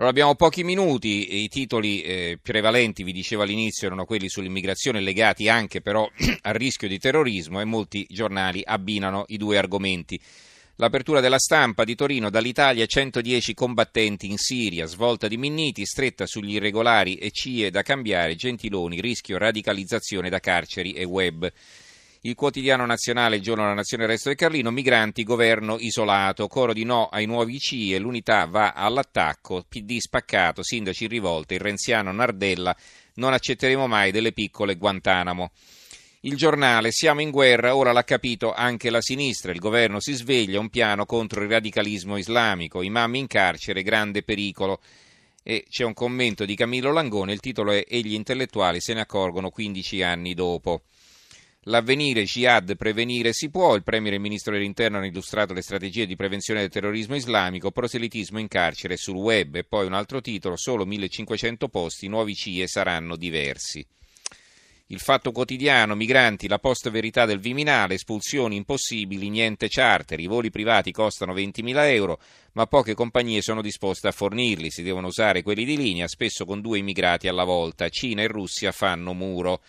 Allora, abbiamo pochi minuti, i titoli eh, prevalenti, vi dicevo all'inizio, erano quelli sull'immigrazione legati anche però al rischio di terrorismo e molti giornali abbinano i due argomenti. L'apertura della stampa di Torino dall'Italia 110 combattenti in Siria, svolta di Minniti, stretta sugli irregolari e CIE da cambiare, Gentiloni, rischio radicalizzazione da carceri e web. Il quotidiano nazionale, il giorno della nazione, il resto del Carlino, migranti, governo isolato, coro di no ai nuovi CIE, l'unità va all'attacco, PD spaccato, sindaci in rivolta, il renziano Nardella, non accetteremo mai delle piccole Guantanamo. Il giornale, siamo in guerra, ora l'ha capito anche la sinistra, il governo si sveglia, un piano contro il radicalismo islamico, imam in carcere, grande pericolo. E c'è un commento di Camillo Langone, il titolo è E gli intellettuali se ne accorgono 15 anni dopo. L'avvenire Jihad prevenire si può, il Premier e il Ministro dell'Interno hanno illustrato le strategie di prevenzione del terrorismo islamico, proselitismo in carcere sul web e poi un altro titolo, solo 1500 posti, nuovi CIE saranno diversi. Il fatto quotidiano, migranti, la post verità del Viminale, espulsioni impossibili, niente charter, i voli privati costano 20.000 euro, ma poche compagnie sono disposte a fornirli, si devono usare quelli di linea, spesso con due immigrati alla volta. Cina e Russia fanno muro.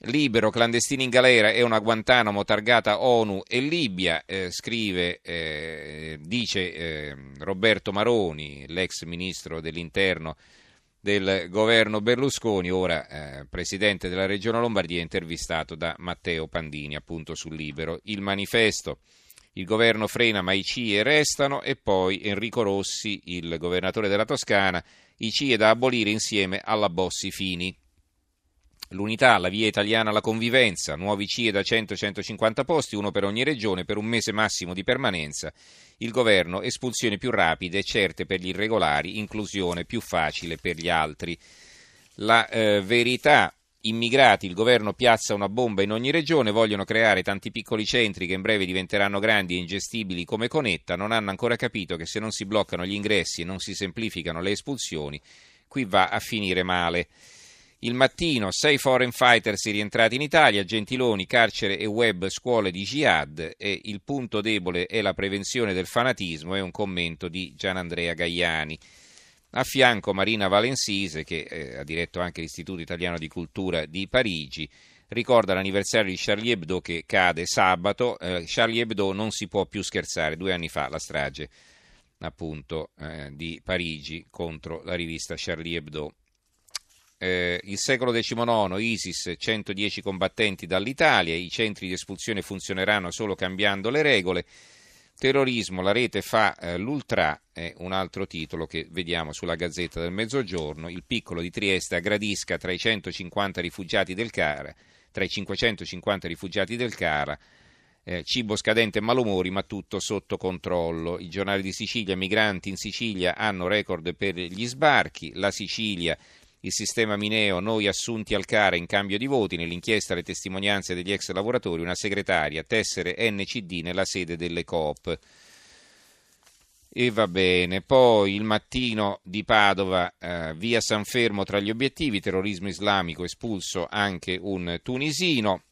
Libero, clandestini in galera e una Guantanamo targata ONU e Libia, eh, scrive, eh, dice eh, Roberto Maroni, l'ex ministro dell'interno del governo Berlusconi, ora eh, presidente della regione Lombardia, intervistato da Matteo Pandini, appunto sul Libero. Il manifesto, il governo frena ma i CIE restano e poi Enrico Rossi, il governatore della Toscana, i CIE da abolire insieme alla Bossi Fini. L'unità, la via italiana alla convivenza, nuovi CIE da 100-150 posti, uno per ogni regione, per un mese massimo di permanenza. Il governo, espulsioni più rapide e certe per gli irregolari, inclusione più facile per gli altri. La eh, verità, immigrati, il governo piazza una bomba in ogni regione, vogliono creare tanti piccoli centri che in breve diventeranno grandi e ingestibili come Conetta, non hanno ancora capito che se non si bloccano gli ingressi e non si semplificano le espulsioni, qui va a finire male. Il mattino, sei foreign fighters rientrati in Italia, Gentiloni, carcere e web, scuole di jihad e il punto debole è la prevenzione del fanatismo è un commento di Gianandrea Gaiani. A fianco Marina Valensise, che eh, ha diretto anche l'Istituto Italiano di Cultura di Parigi, ricorda l'anniversario di Charlie Hebdo che cade sabato. Eh, Charlie Hebdo non si può più scherzare, due anni fa la strage appunto eh, di Parigi contro la rivista Charlie Hebdo eh, il secolo XIX, ISIS, 110 combattenti dall'Italia, i centri di espulsione funzioneranno solo cambiando le regole. Terrorismo, la rete fa eh, l'ultra, è un altro titolo che vediamo sulla Gazzetta del Mezzogiorno. Il piccolo di Trieste aggradisca tra i 150 rifugiati del Cara, tra i 550 rifugiati del Cara. Eh, cibo scadente e malumori, ma tutto sotto controllo. I giornali di Sicilia, migranti in Sicilia hanno record per gli sbarchi. La Sicilia il sistema Mineo, noi assunti al CARE in cambio di voti, nell'inchiesta le testimonianze degli ex lavoratori, una segretaria, tessere NCD nella sede delle Coop. E va bene, poi il mattino di Padova, eh, via San Fermo tra gli obiettivi, terrorismo islamico, espulso anche un tunisino.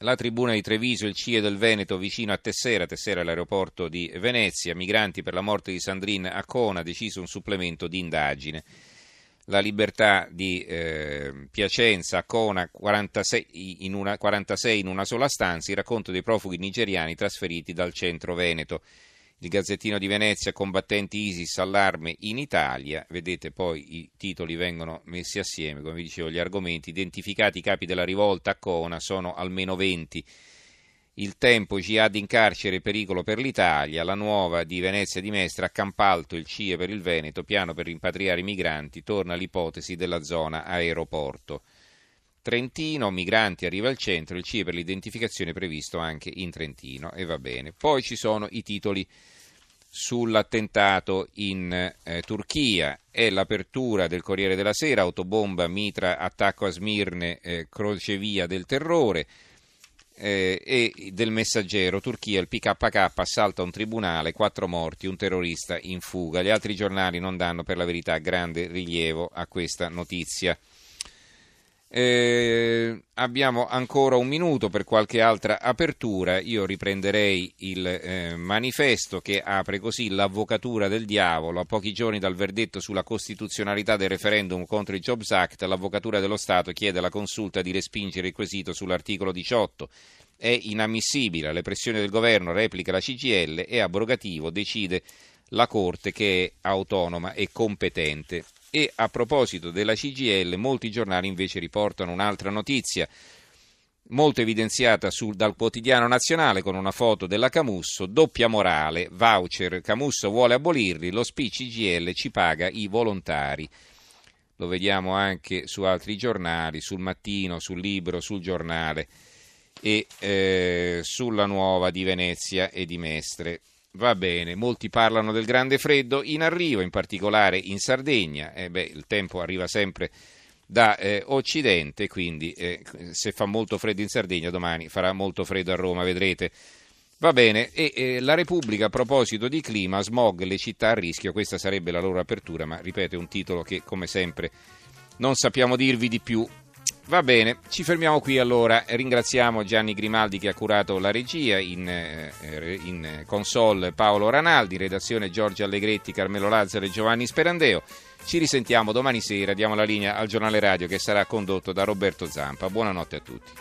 La tribuna di Treviso, il CIE del Veneto vicino a Tessera, Tessera è l'aeroporto di Venezia, migranti per la morte di Sandrine a Cona, deciso un supplemento di indagine la libertà di eh, Piacenza, Cona 46 in, una, 46 in una sola stanza, il racconto dei profughi nigeriani trasferiti dal centro Veneto. Il Gazzettino di Venezia, combattenti ISIS, allarme in Italia. Vedete poi i titoli vengono messi assieme, come vi dicevo, gli argomenti. Identificati i capi della rivolta a Cona sono almeno 20 il tempo, Jihad in carcere, pericolo per l'Italia, la nuova di Venezia di Mestra, Campalto, il CIE per il Veneto, piano per rimpatriare i migranti, torna l'ipotesi della zona aeroporto. Trentino, migranti arriva al centro, il CIE per l'identificazione previsto anche in Trentino e va bene. Poi ci sono i titoli sull'attentato in eh, Turchia, è l'apertura del Corriere della Sera, autobomba, mitra, attacco a Smirne, eh, crocevia del terrore eh, e del messaggero Turchia il PKK assalta un tribunale, quattro morti, un terrorista in fuga. Gli altri giornali non danno per la verità grande rilievo a questa notizia. Eh, abbiamo ancora un minuto per qualche altra apertura. Io riprenderei il eh, manifesto che apre così l'avvocatura del diavolo. A pochi giorni dal verdetto sulla costituzionalità del referendum contro il Jobs Act, l'avvocatura dello Stato chiede alla consulta di respingere il quesito sull'articolo 18. È inammissibile, le pressioni del governo replica la CGL, è abrogativo, decide la Corte che è autonoma e competente. E a proposito della CGL, molti giornali invece riportano un'altra notizia, molto evidenziata sul, dal quotidiano nazionale con una foto della Camusso, doppia morale, voucher, Camusso vuole abolirli, lo SPI CGL ci paga i volontari. Lo vediamo anche su altri giornali, sul mattino, sul libro, sul giornale e eh, sulla nuova di Venezia e di Mestre. Va bene, molti parlano del grande freddo in arrivo, in particolare in Sardegna. Eh beh, il tempo arriva sempre da eh, Occidente, quindi eh, se fa molto freddo in Sardegna domani farà molto freddo a Roma, vedrete. Va bene, e la Repubblica a proposito di clima, smog, le città a rischio, questa sarebbe la loro apertura, ma ripeto è un titolo che come sempre non sappiamo dirvi di più Va bene, ci fermiamo qui allora. Ringraziamo Gianni Grimaldi che ha curato la regia, in, eh, in console Paolo Ranaldi, redazione Giorgio Allegretti, Carmelo Lazzaro e Giovanni Sperandeo. Ci risentiamo domani sera, diamo la linea al giornale radio che sarà condotto da Roberto Zampa. Buonanotte a tutti.